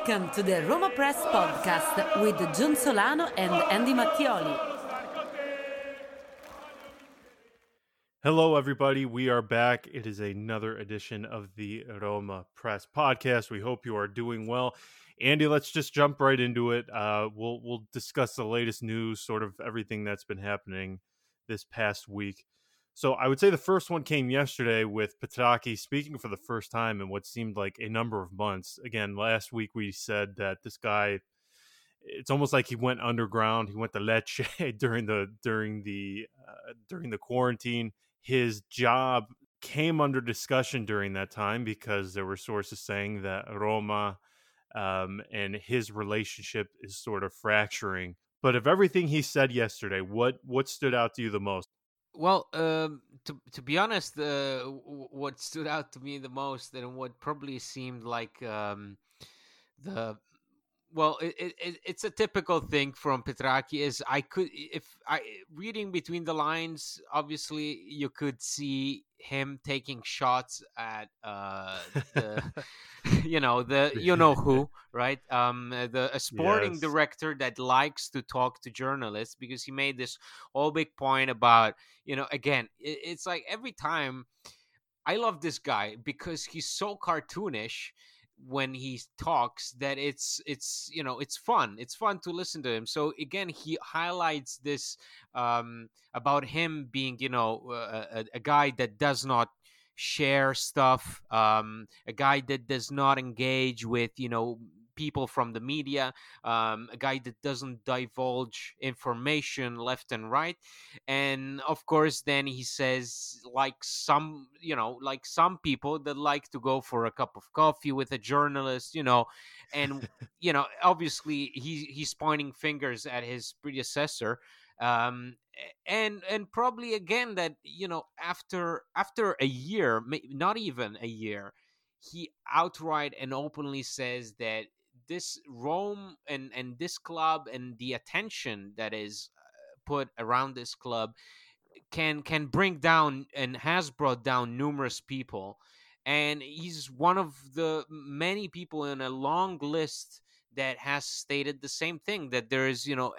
Welcome to the Roma Press Podcast with John Solano and Andy Mattioli. Hello, everybody. We are back. It is another edition of the Roma Press Podcast. We hope you are doing well. Andy, let's just jump right into it. Uh, we'll we'll discuss the latest news, sort of everything that's been happening this past week. So I would say the first one came yesterday with Petrachi speaking for the first time in what seemed like a number of months. Again, last week we said that this guy it's almost like he went underground. He went to Lecce during the during the uh, during the quarantine. His job came under discussion during that time because there were sources saying that Roma um, and his relationship is sort of fracturing. But of everything he said yesterday, what what stood out to you the most? Well, um, to to be honest, uh, what stood out to me the most, and what probably seemed like um, the well, it, it, it's a typical thing from Petrachi. Is I could if I reading between the lines, obviously you could see him taking shots at uh, the, you know the you know who right um the a sporting yes. director that likes to talk to journalists because he made this whole big point about you know again it, it's like every time I love this guy because he's so cartoonish when he talks that it's it's you know it's fun. It's fun to listen to him. So again he highlights this um about him being you know a, a guy that does not share stuff um a guy that does not engage with you know people from the media, um, a guy that doesn't divulge information left and right. And of course, then he says, like some, you know, like some people that like to go for a cup of coffee with a journalist, you know, and, you know, obviously he, he's pointing fingers at his predecessor um, and and probably again that you know after after a year not even a year he outright and openly says that this Rome and and this club and the attention that is uh, put around this club can can bring down and has brought down numerous people. And he's one of the many people in a long list that has stated the same thing that there is you know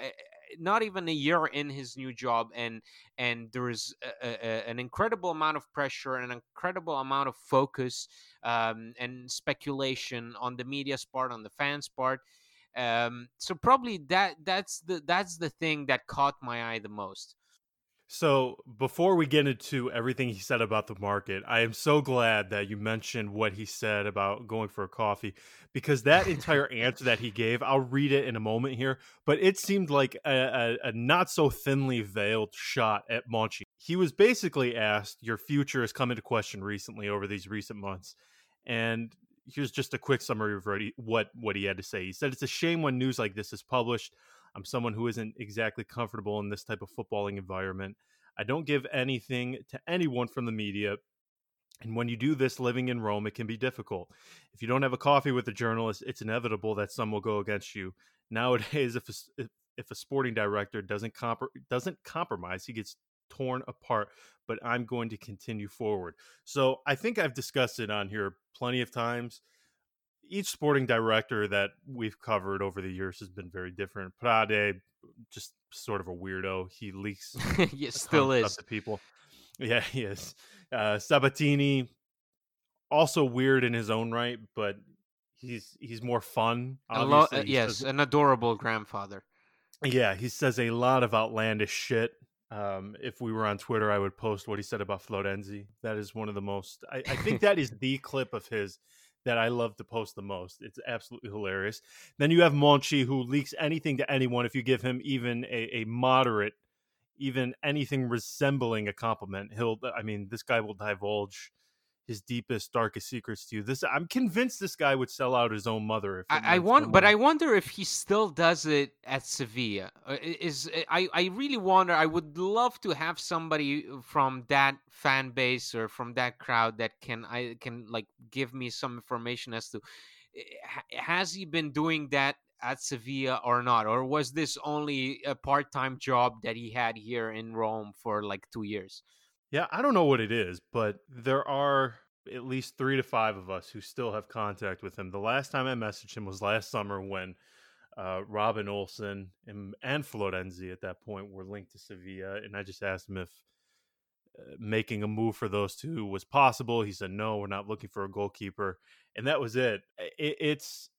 not even a year in his new job and and there is a, a, an incredible amount of pressure and an incredible amount of focus um, and speculation on the media's part on the fans part. Um, so probably that that's the that's the thing that caught my eye the most so before we get into everything he said about the market, I am so glad that you mentioned what he said about going for a coffee because that entire answer that he gave, I'll read it in a moment here, but it seemed like a, a, a not so thinly veiled shot at Monchi. He was basically asked, "Your future has come into question recently over these recent months," and here's just a quick summary of what what he had to say. He said, "It's a shame when news like this is published." I'm someone who isn't exactly comfortable in this type of footballing environment. I don't give anything to anyone from the media. And when you do this living in Rome, it can be difficult. If you don't have a coffee with a journalist, it's inevitable that some will go against you. Nowadays, if a, if a sporting director doesn't comp- doesn't compromise, he gets torn apart. But I'm going to continue forward. So I think I've discussed it on here plenty of times each sporting director that we've covered over the years has been very different. Pradè, just sort of a weirdo. He leaks. he still is to people. Yeah, he is. Uh, Sabatini, also weird in his own right, but he's he's more fun. Lo- uh, yes, says, an adorable grandfather. Yeah, he says a lot of outlandish shit. Um, if we were on Twitter, I would post what he said about Florenzi. That is one of the most. I, I think that is the clip of his that I love to post the most. It's absolutely hilarious. Then you have Monchi who leaks anything to anyone if you give him even a, a moderate, even anything resembling a compliment. He'll, I mean, this guy will divulge his deepest, darkest secrets to you. This I'm convinced this guy would sell out his own mother. I, I want, but I wonder if he still does it at Sevilla. Uh, is I I really wonder. I would love to have somebody from that fan base or from that crowd that can I can like give me some information as to eh, has he been doing that at Sevilla or not, or was this only a part time job that he had here in Rome for like two years? Yeah, I don't know what it is, but there are at least three to five of us who still have contact with him. The last time I messaged him was last summer when uh, Robin Olsen and, and Florenzi at that point were linked to Sevilla, and I just asked him if uh, making a move for those two was possible. He said, "No, we're not looking for a goalkeeper," and that was it. it it's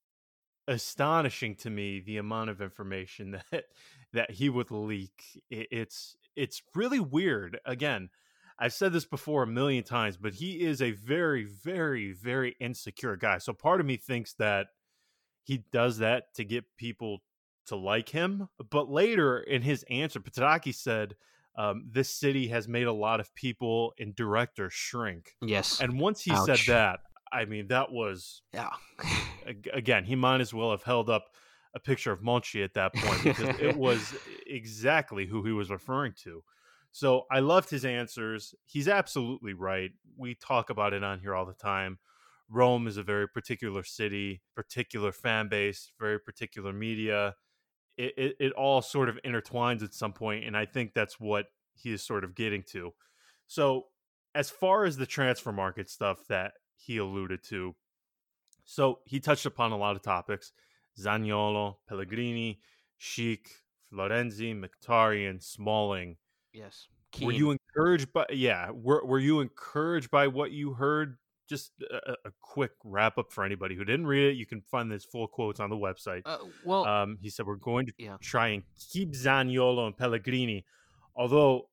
astonishing to me the amount of information that that he would leak. It, it's it's really weird. Again, I've said this before a million times, but he is a very, very, very insecure guy. So part of me thinks that he does that to get people to like him. But later in his answer, Petrachi said, um, this city has made a lot of people and directors shrink. Yes. And once he Ouch. said that, I mean, that was, Yeah. again, he might as well have held up a picture of Monchi at that point because it was exactly who he was referring to. So I loved his answers. He's absolutely right. We talk about it on here all the time. Rome is a very particular city, particular fan base, very particular media. It, it, it all sort of intertwines at some point, and I think that's what he is sort of getting to. So, as far as the transfer market stuff that he alluded to, so he touched upon a lot of topics: Zaniolo, Pellegrini, Schick, Florenzi, Mkhitaryan, Smalling. Yes. Were you encouraged by? Yeah, were were you encouraged by what you heard? Just a, a- a quick wrap up for anybody who didn't read it. You can find this full quotes on the website. Uh, well, Um, he said we're going to yeah. try and keep Zaniolo and Pellegrini, although,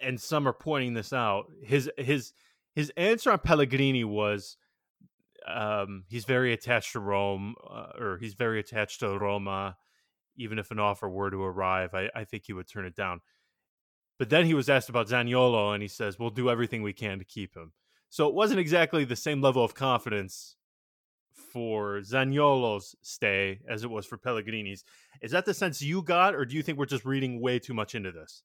and some are pointing this out. His his his answer on Pellegrini was, um, he's very attached to Rome, uh, or he's very attached to Roma. Even if an offer were to arrive, I, I think he would turn it down. But then he was asked about Zaniolo, and he says, "We'll do everything we can to keep him." So it wasn't exactly the same level of confidence for Zaniolo's stay as it was for Pellegrini's. Is that the sense you got, or do you think we're just reading way too much into this?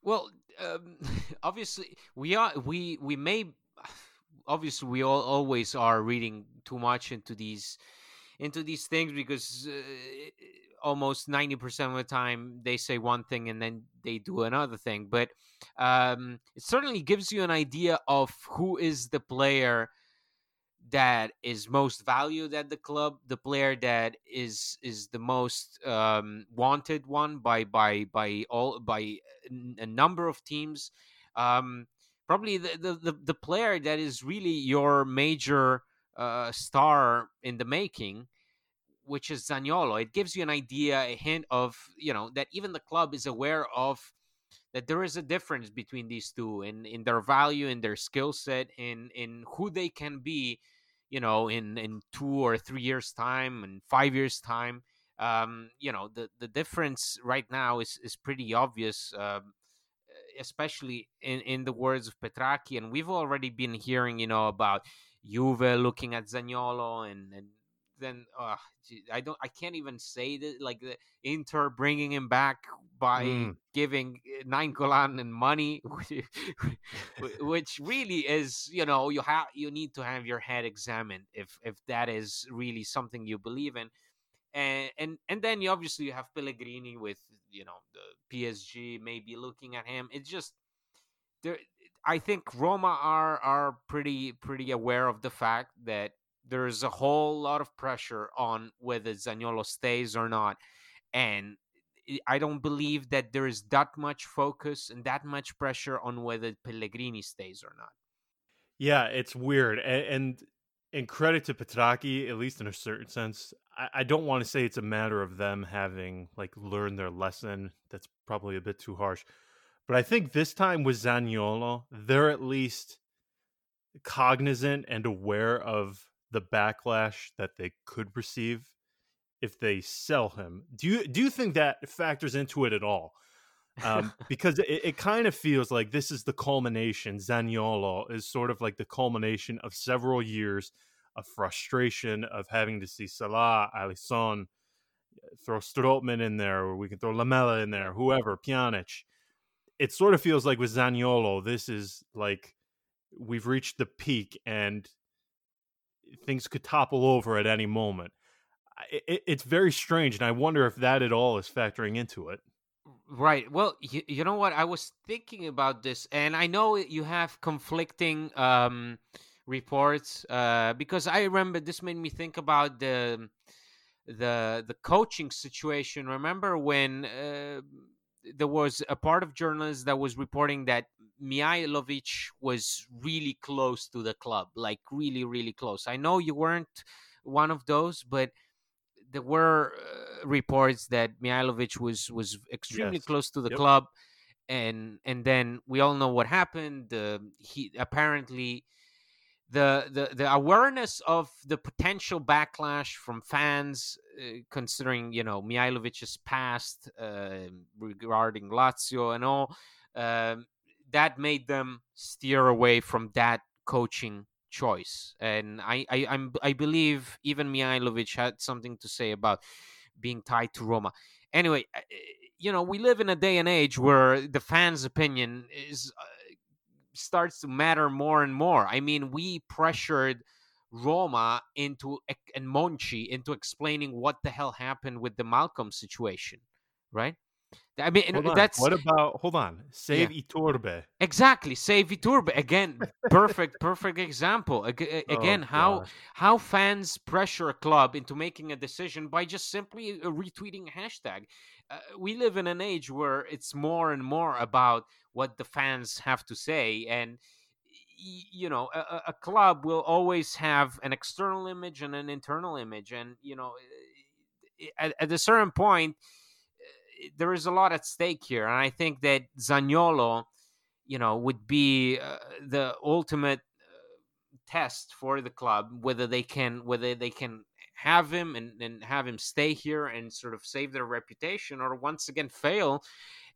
Well, um, obviously we are we we may obviously we all always are reading too much into these into these things because uh, almost 90% of the time they say one thing and then they do another thing but um, it certainly gives you an idea of who is the player that is most valued at the club the player that is is the most um, wanted one by by by all by a number of teams. Um, probably the, the the the player that is really your major uh, star in the making which is Zaniolo. It gives you an idea, a hint of, you know, that even the club is aware of that there is a difference between these two in, in their value, in their skill set, in in who they can be, you know, in, in two or three years' time and five years' time. Um, you know, the, the difference right now is, is pretty obvious. Um, especially in, in the words of Petrachi, and we've already been hearing, you know, about Juve looking at Zaniolo and, and then uh, I don't I can't even say that like the Inter bringing him back by Mm. giving Nainggolan and money, which really is you know you have you need to have your head examined if if that is really something you believe in, and and and then you obviously you have Pellegrini with you know the PSG maybe looking at him. It's just there. I think Roma are are pretty pretty aware of the fact that there's a whole lot of pressure on whether Zaniolo stays or not, and I- don't believe that there is that much focus and that much pressure on whether Pellegrini stays or not. Yeah, it's weird, and and, and credit to Petrachi, at least in a certain sense. I, I don't want to say it's a matter of them having like learned their lesson. That's probably a bit too harsh, but I think this time with Zaniolo, they're at least cognizant and aware of the backlash that they could receive if they sell him. Do you do you think that factors into it at all? um, because it, it kind of feels like this is the culmination. Zaniolo is sort of like the culmination of several years of frustration of having to see Salah, Alisson, throw Strootman in there, or we can throw Lamela in there, whoever, Pjanic. It sort of feels like with Zaniolo, this is like we've reached the peak and things could topple over at any moment. It, it's very strange, and I wonder if that at all is factoring into it. Right. Well, you, you know what? I was thinking about this, and I know you have conflicting um, reports uh, because I remember this made me think about the the the coaching situation. Remember when uh, there was a part of journalists that was reporting that Mihajlovic was really close to the club, like really, really close. I know you weren't one of those, but there were uh, reports that Mihajlovic was was extremely Yes. close to the Yep. club, and and then we all know what happened. Uh, he apparently the, the the awareness of the potential backlash from fans, uh, considering you know Mihajlovic's past uh, regarding Lazio and all, um, that made them steer away from that coaching choice. And I I I'm, I believe even Mihajlovic had something to say about being tied to Roma. Anyway, uh, you know we live in a day and age where the fans' opinion is. Uh, starts to matter more and more. I mean, we pressured Roma into and Monchi into explaining what the hell happened with the Malcolm situation, right? I mean, Hold on. that's what about hold on? Save Iturbe. exactly save Iturbe again. Perfect, perfect example. Again, Oh, how gosh. how fans pressure a club into making a decision by just simply uh, retweeting a hashtag. Uh, we live in an age where it's more and more about what the fans have to say, and you know, a, a- club will always have an external image and an internal image, and you know, at, at a certain point, there is a lot at stake here, and I think that Zaniolo, you know, would be uh, the ultimate uh, test for the club whether they can whether they can have him and, and have him stay here and sort of save their reputation or once again fail.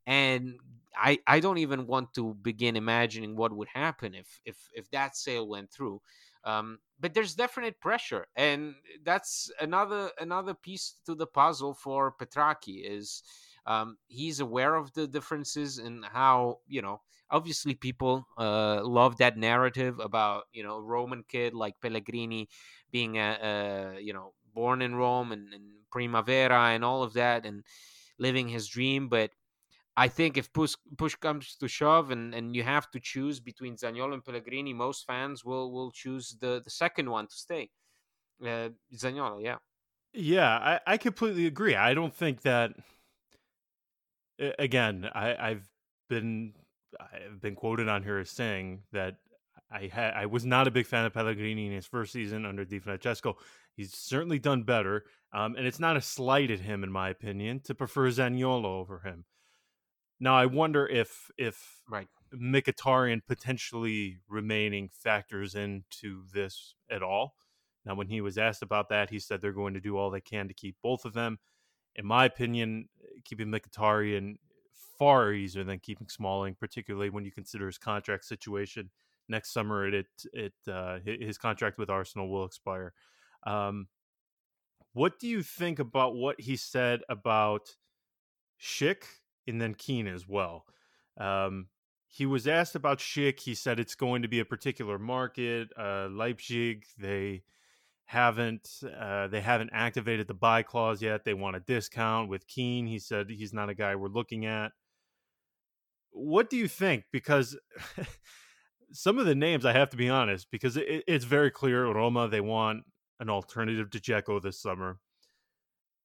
And I, I don't even want to begin imagining what would happen if if if that sale went through. Um, but there's definite pressure and that's another another piece to the puzzle for Petrachi is um, he's aware of the differences and how you know obviously people uh, love that narrative about you know Roman kid like Pellegrini being a, a you know born in Rome and, and Primavera and all of that and living his dream. But I think if push push comes to shove and, and you have to choose between Zaniolo and Pellegrini, most fans will will choose the the second one to stay. Uh, Zaniolo, yeah. Yeah, I, I completely agree. I don't think that. Again, I, I've been I've been quoted on here as saying that I had I was not a big fan of Pellegrini in his first season under Di Francesco. He's certainly done better, um, and it's not a slight at him, in my opinion, to prefer Zaniolo over him. Now, I wonder if if Right. Mkhitaryan potentially remaining factors into this at all. Now, when he was asked about that, he said they're going to do all they can to keep both of them. In my opinion, keeping Mkhitaryan far easier than keeping Smalling, particularly when you consider his contract situation. Next summer, it it, uh, his contract with Arsenal will expire. Um, what do you think about what he said about Schick and then Kean as well? Um, he was asked about Schick. He said it's going to be a particular market. Uh, Leipzig, they haven't uh, they haven't activated the buy clause yet. They want a discount with Kean. He said he's not a guy we're looking at. What do you think? Because some of the names, I have to be honest, because it, it's very clear Roma they want an alternative to Dzeko this summer.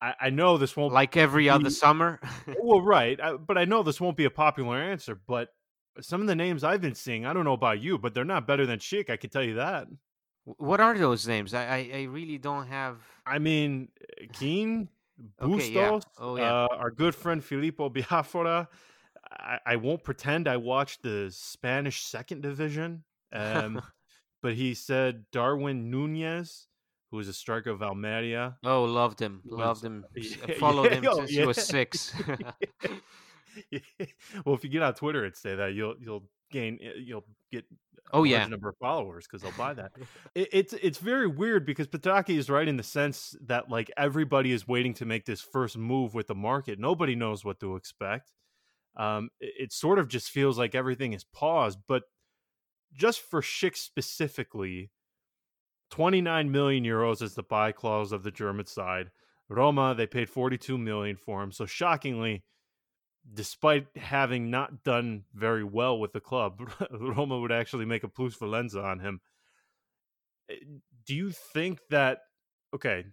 I, I know this won't Like every other summer. well, right, I, but I know this won't be a popular answer. But some of the names I've been seeing, I don't know about you, but they're not better than Schick. I can tell you that. What are those names? I, I, I really don't have. I mean, Kean, Bustos, Okay, yeah. Oh, yeah. uh, our good friend Filippo Biafora. I, I won't pretend I watched the Spanish second division, um, but he said Darwin Nunez, who is a striker of Almeria. Oh, loved him. was- Loved him. Yeah, Followed him oh, since he was six. well, if you get on Twitter and say that, you'll you'll gain eh, you'll get a Oh, yeah. number of followers because they'll buy that. it, it's it's very weird because Petrachi is right in the sense that like everybody is waiting to make this first move with the market. Nobody knows what to expect. Um, it, it sort of just feels like everything is paused. But just for Schick specifically, 29 million euros is the buy clause of the German side. Roma, they paid 42 million for him. So shockingly, despite having not done very well with the club, Roma would actually make a plus valenza on him. do you think that okay,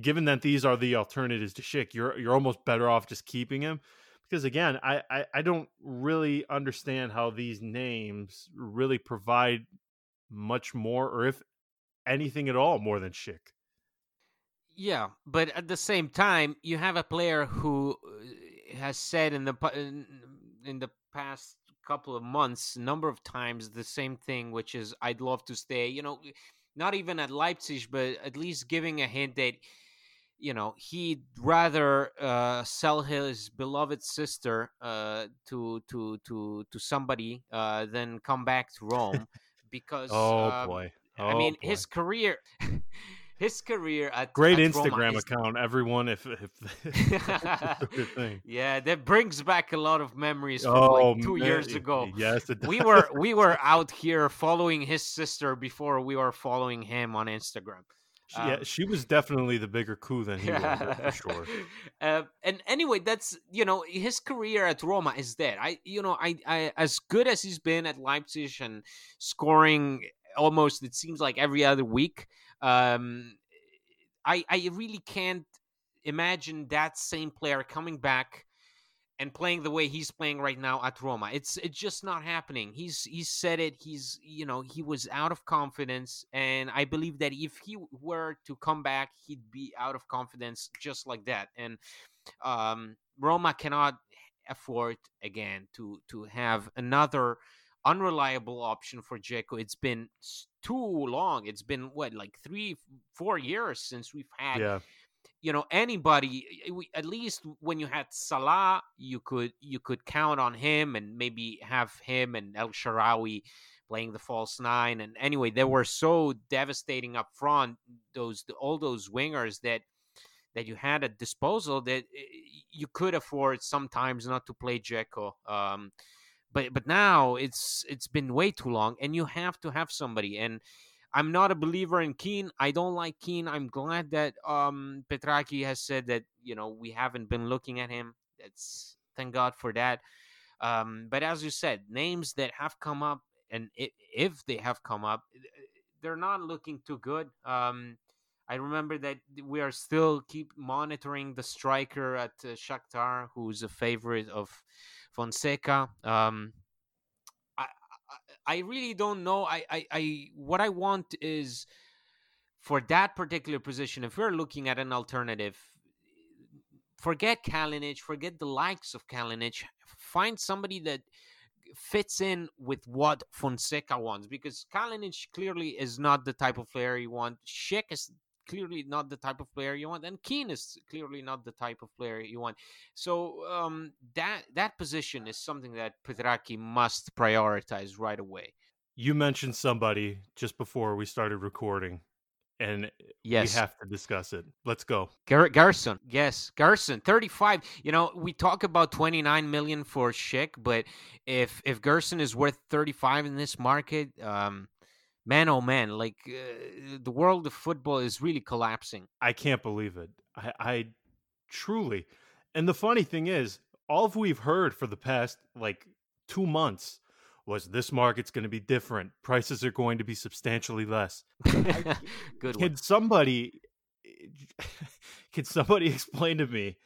given that these are the alternatives to Schick, you're you're almost better off just keeping him? Because again, I, I, I don't really understand how these names really provide much more, or if anything at all, more than Schick. Yeah, but at the same time, you have a player who uh, has said in the in the past couple of months, a number of times, the same thing, which is I'd love to stay. You know, not even at Leipzig, but at least giving a hint that you know he'd rather uh, sell his beloved sister uh, to to to to somebody uh, than come back to Rome because oh um, boy oh, I mean boy. his career his career at great at Instagram Roma is- account. Everyone, if if thing. yeah, that brings back a lot of memories from Oh, like two man, years ago. Yes, it We were we were out here following his sister before we were following him on Instagram. She- yeah, um, she was definitely the bigger coup than he was for sure. Uh, and anyway, that's you know his career at Roma is dead. I you know I, I as good as he's been at Leipzig and scoring almost it seems like every other week. Um, I I really can't imagine that same player coming back and playing the way he's playing right now at Roma. It's it's just not happening. He's he said it. He's you know he was out of confidence, and I believe that if he were to come back, he'd be out of confidence just like that. And um, Roma cannot afford again to to have another unreliable option for Dzeko. It's been too long. It's been what like three, four years since we've had Yeah, you know anybody we- at least when you had Salah you could you could count on him and maybe have him and El Shaarawy playing the false nine and anyway they were so devastating up front those all those wingers that that you had at disposal that eh, you could afford sometimes not to play Dzeko um but but now it's it's been way too long and you have to have somebody and I'm not a believer in Kean. I don't like Kean. I'm glad that um, Petrachi has said that you know we haven't been looking at him. That's thank God for that. Um, but as you said, names that have come up, and i if they have come up, they're not looking too good. Um, I remember that we are still keep monitoring the striker at uh, Shakhtar, who's a favorite of Fonseca. Um, I, I I really don't know. I, I, I what I want is for that particular position. If we're looking at an alternative, forget Kalinic, forget the likes of Kalinic. Find somebody that fits in with what Fonseca wants because Kalinic clearly is not the type of player you want. Schick is clearly not the type of player you want, and Kean is clearly not the type of player you want. So um, that that position is something that Petrachi must prioritize right away. you mentioned somebody just before we started recording, and Yes, we have to discuss it. Let's go. Gar- Gerson. Yes, Gerson. Thirty-five. You know, we talk about twenty-nine million for Schick, but if if Gerson is worth thirty-five in this market, um, man, oh man, like uh, the world of football is really collapsing. I can't believe it. I, I truly. And the funny thing is, all of we've heard for the past like two months was this market's going to be different. Prices are going to be substantially less. Good one. Can somebody can somebody explain to me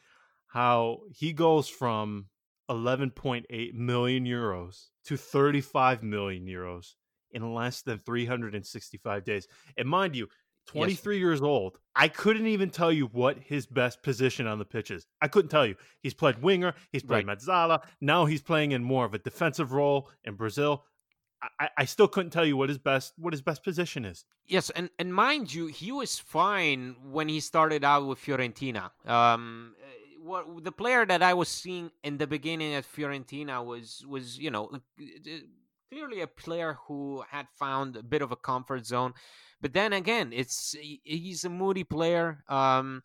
how he goes from 11.8 million euros to 35 million euros in less than 365 days? And mind you, 23 years old. I couldn't even tell you what his best position on the pitch is. I couldn't tell you. He's played winger, he's played Mezzala. Now he's playing in more of a defensive role in Brazil. I, I still couldn't tell you what his best what his best position is. Yes, and and mind you, he was fine when he started out with Fiorentina. Um, uh, what the player that I was seeing in the beginning at Fiorentina was was you know clearly a player who had found a bit of a comfort zone, but then again, it's he's a moody player. Um,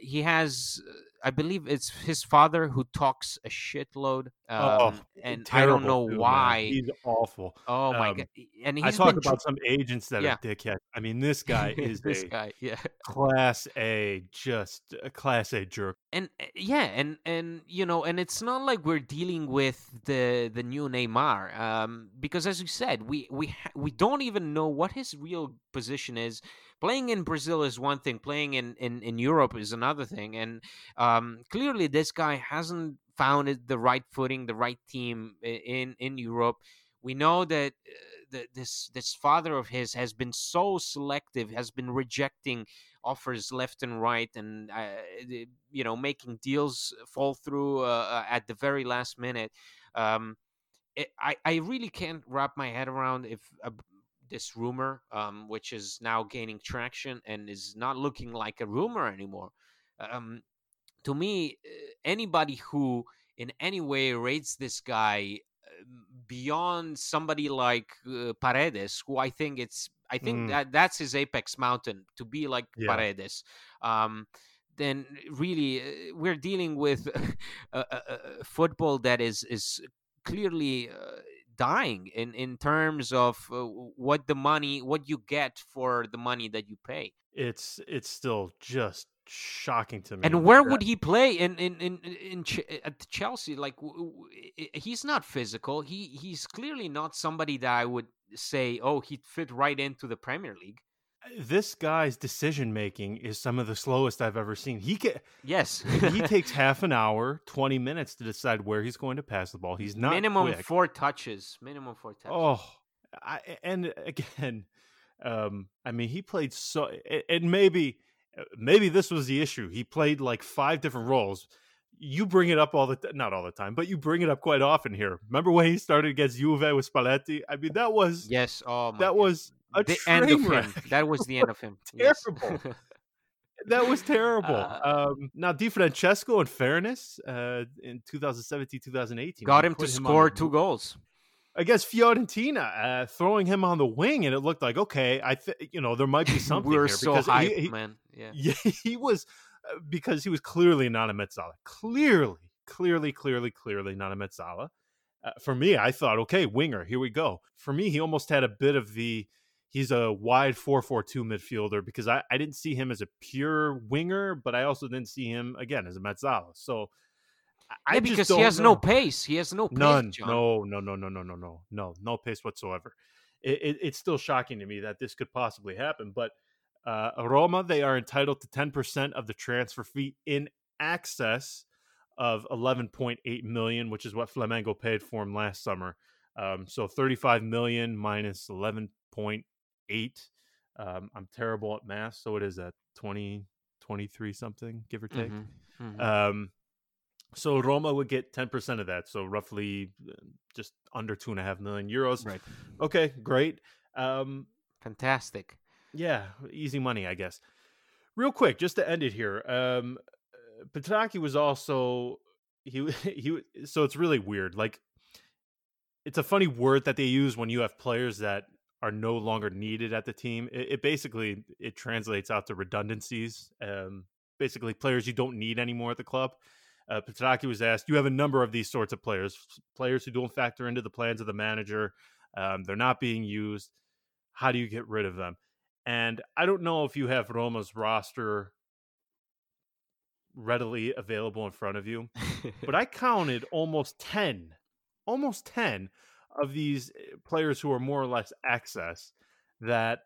he has, uh, I believe, it's his father who talks a shitload. Oh, um, and I don't know man. why. He's awful. Oh my Um, god! And I he's talk been tr- about some agents that yeah. are dickheads. I mean, this guy is this a guy, yeah. class A, just a class A jerk. and uh, yeah and and you know and it's not like we're dealing with the the new Neymar um because as you said we we ha- we don't even know what his real position is playing in Brazil is one thing playing in in, in Europe is another thing and um clearly this guy hasn't found the right footing the right team in in Europe. We know that uh, that this this father of his has been so selective has been rejecting offers left and right and uh, you know making deals fall through uh, uh, at the very last minute. Um it, I, I really can't wrap my head around if uh, this rumor um which is now gaining traction and is not looking like a rumor anymore um to me uh, anybody who in any way rates this guy uh, beyond somebody like uh, Paredes, who I think it's I think Mm. that that's his apex mountain to be like Yeah. Paredes. Um, then really uh, we're dealing with a, a, a football that is is clearly uh, dying in in terms of uh, what the money what you get for the money that you pay. It's it's still just shocking to me. And where would he play in in in, in Ch- at Chelsea? Like w- w- he's not physical. He he's clearly not somebody that I would say, oh, he'd fit right into the Premier League. This guy's decision making is some of the slowest I've ever seen. He can Yes, he takes half an hour, twenty minutes to decide where he's going to pass the ball. He's not minimum quick. four touches. Minimum four touches. Oh, I, and again, um, I mean, he played so, and maybe, uh, maybe this was the issue. He played like five different roles. You bring it up all the, not all the time, but you bring it up quite often here. Remember when he started against Juve with Spalletti? I mean, that was yes. Oh, my that God. was a the end of him. That was the end of him. Yes. Terrible. That was terrible. Uh, um, now, Di Francesco, in fairness, uh, in 2017, 2018, Got him to on score two goals. against Fiorentina, uh, throwing him on the wing, and it looked like okay. I think you know there might be something we were so because he- he, man. Yeah. yeah, he was uh, because he was clearly not a Mezzala. Clearly, clearly, clearly, clearly not a Mezzala. Uh, for me, I thought, okay, winger, here we go. For me, he almost had a bit of the he's a wide 4-4-2 midfielder because I, I didn't see him as a pure winger, but I also didn't see him again as a Mezzala. So I, Yeah, just because he has know. no pace. He has no pace. None. John. No, no, no, no, no, no, no, no, no pace whatsoever. It, it, it's still shocking to me that this could possibly happen. But uh, Roma, they are entitled to 10% of the transfer fee in excess of 11.8 million, which is what Flamengo paid for him last summer. Um, so 35 million minus 11.8. Um, I'm terrible at math, so it is at 20, 23 something, give or take. Mhm, mhm. Um, so Roma would get 10% of that. So roughly uh, just under two and a half million euros. right. Okay, great. Um, Fantastic. yeah, easy money, I guess. Real quick, just to end it here. Um, uh, Petrachi was also he he. So it's really weird. Like, it's a funny word that they use when you have players that are no longer needed at the team. It, it basically it translates out to redundancies. Um, basically, players you don't need anymore at the club. Uh, Petrachi was asked, "You have a number of these sorts of players, players who don't factor into the plans of the manager. Um, they're not being used. How do you get rid of them?" And I don't know if you have Roma's roster readily available in front of you, but I counted almost 10, almost 10 of these eh, players who are more or less access that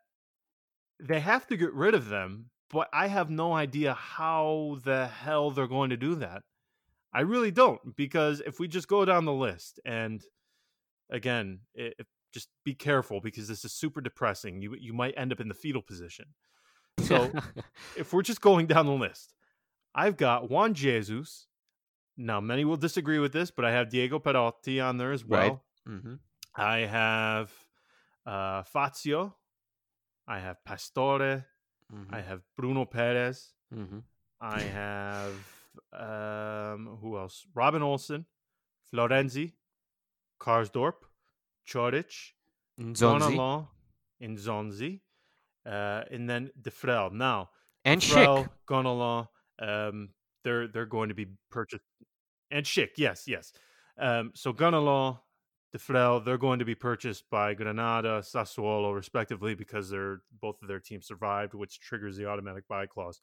they have to get rid of them, but I have no idea how the hell they're going to do that. I really don't because if we just go down the list and again, i if, just be careful because this is super depressing. You you might end up in the fetal position. So if we're just going down the list, I've got Juan Jesus. Now, many will disagree with this, but I have Diego Perotti on there as well. Right. Hmm I have uh, Fazio. I have Pastore. hmm I have Bruno Peres. hmm I have um, who else? Robin Olsen, Florenzi, Karsdorp, Coric, Nzonzi Gonalons, and Nzonzi, uh, and then Defrel. Now, and Frel, Schick. Gonalons, um, they're they're going to be purchased, and Schick, yes, yes. Um, so Gunnar Defrel, they're going to be purchased by Granada, Sassuolo, respectively, because they're both of their teams survived, which triggers the automatic buy clause.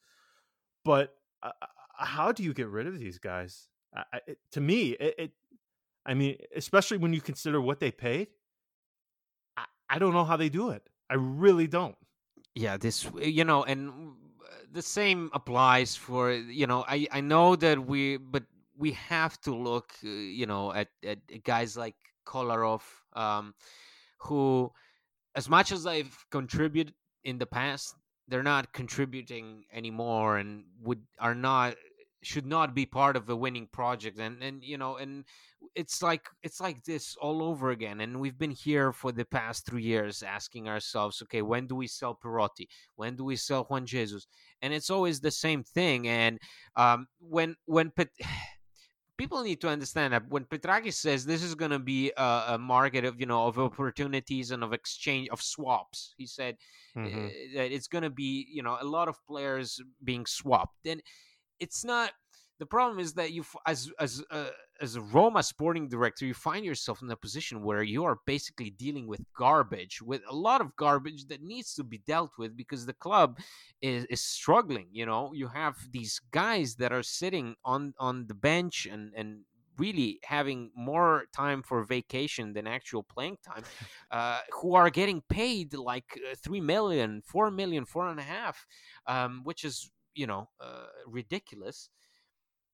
But uh, uh how do you get rid of these guys? I, it, to me, it, it, I mean, especially when you consider what they paid, I, I don't know how they do it. I really don't. Yeah, this you know, and uh, the same applies for you know. I I know that we, but we have to look, uh, you know, at at guys like Kolarov, um, who, as much as they've contributed in the past, they're not contributing anymore, and would are not should not be part of a winning project. And and you know and it's like it's like this all over again. And we've been here for the past three years asking ourselves okay when do we sell Perotti when do we sell Juan Jesus? And it's always the same thing. And um, when when people need to understand that when Petrachi says this is going to be a, a, market of you know of opportunities and of exchange of swaps, he said mm-hmm. uh, that it's going to be you know a lot of players being swapped. And it's not the problem is that you as as uh, as a Roma sporting director, you find yourself in a position where you are basically dealing with garbage, with a lot of garbage that needs to be dealt with because the club is, is struggling. You know, you have these guys that are sitting on on the bench and and really having more time for vacation than actual playing time, uh, who are getting paid like uh, three million, four million, four and a half, um, which is you know uh, ridiculous.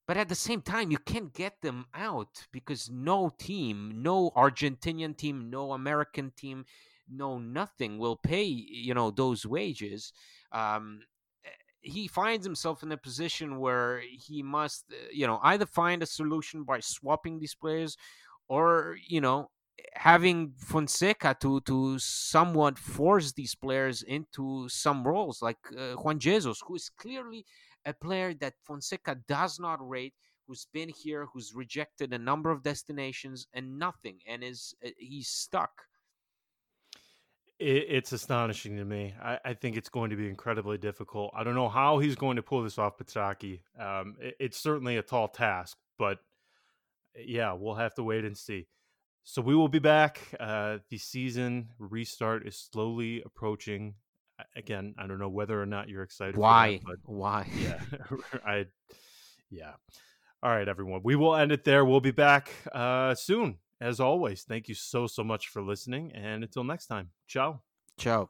But at the same time, you can't get them out because no team, no Argentinian team, no American team, no nothing will pay you know those wages. Um, eh, he finds himself in a position where he must, eh, you know, either find a solution by swapping these players, or you know, having Fonseca to to somewhat force these players into some roles, like uh, Juan Jesus, who is clearly a player that Fonseca does not rate, who's been here, who's rejected a number of destinations and nothing, and is uh, he's stuck. It, it's astonishing to me. I, I, think it's going to be incredibly difficult. I don't know how he's going to pull this off, Petrachi. Um, it, it's certainly a tall task, but yeah, we'll have to wait and see. So we will be back. Uh, the season restart is slowly approaching again, I don't know whether or not you're excited. Why? That, Why? Yeah, I. Yeah. All right, everyone. We will end it there. We'll be back uh, soon, as always. Thank you so so much for listening, and until next time, ciao. Ciao.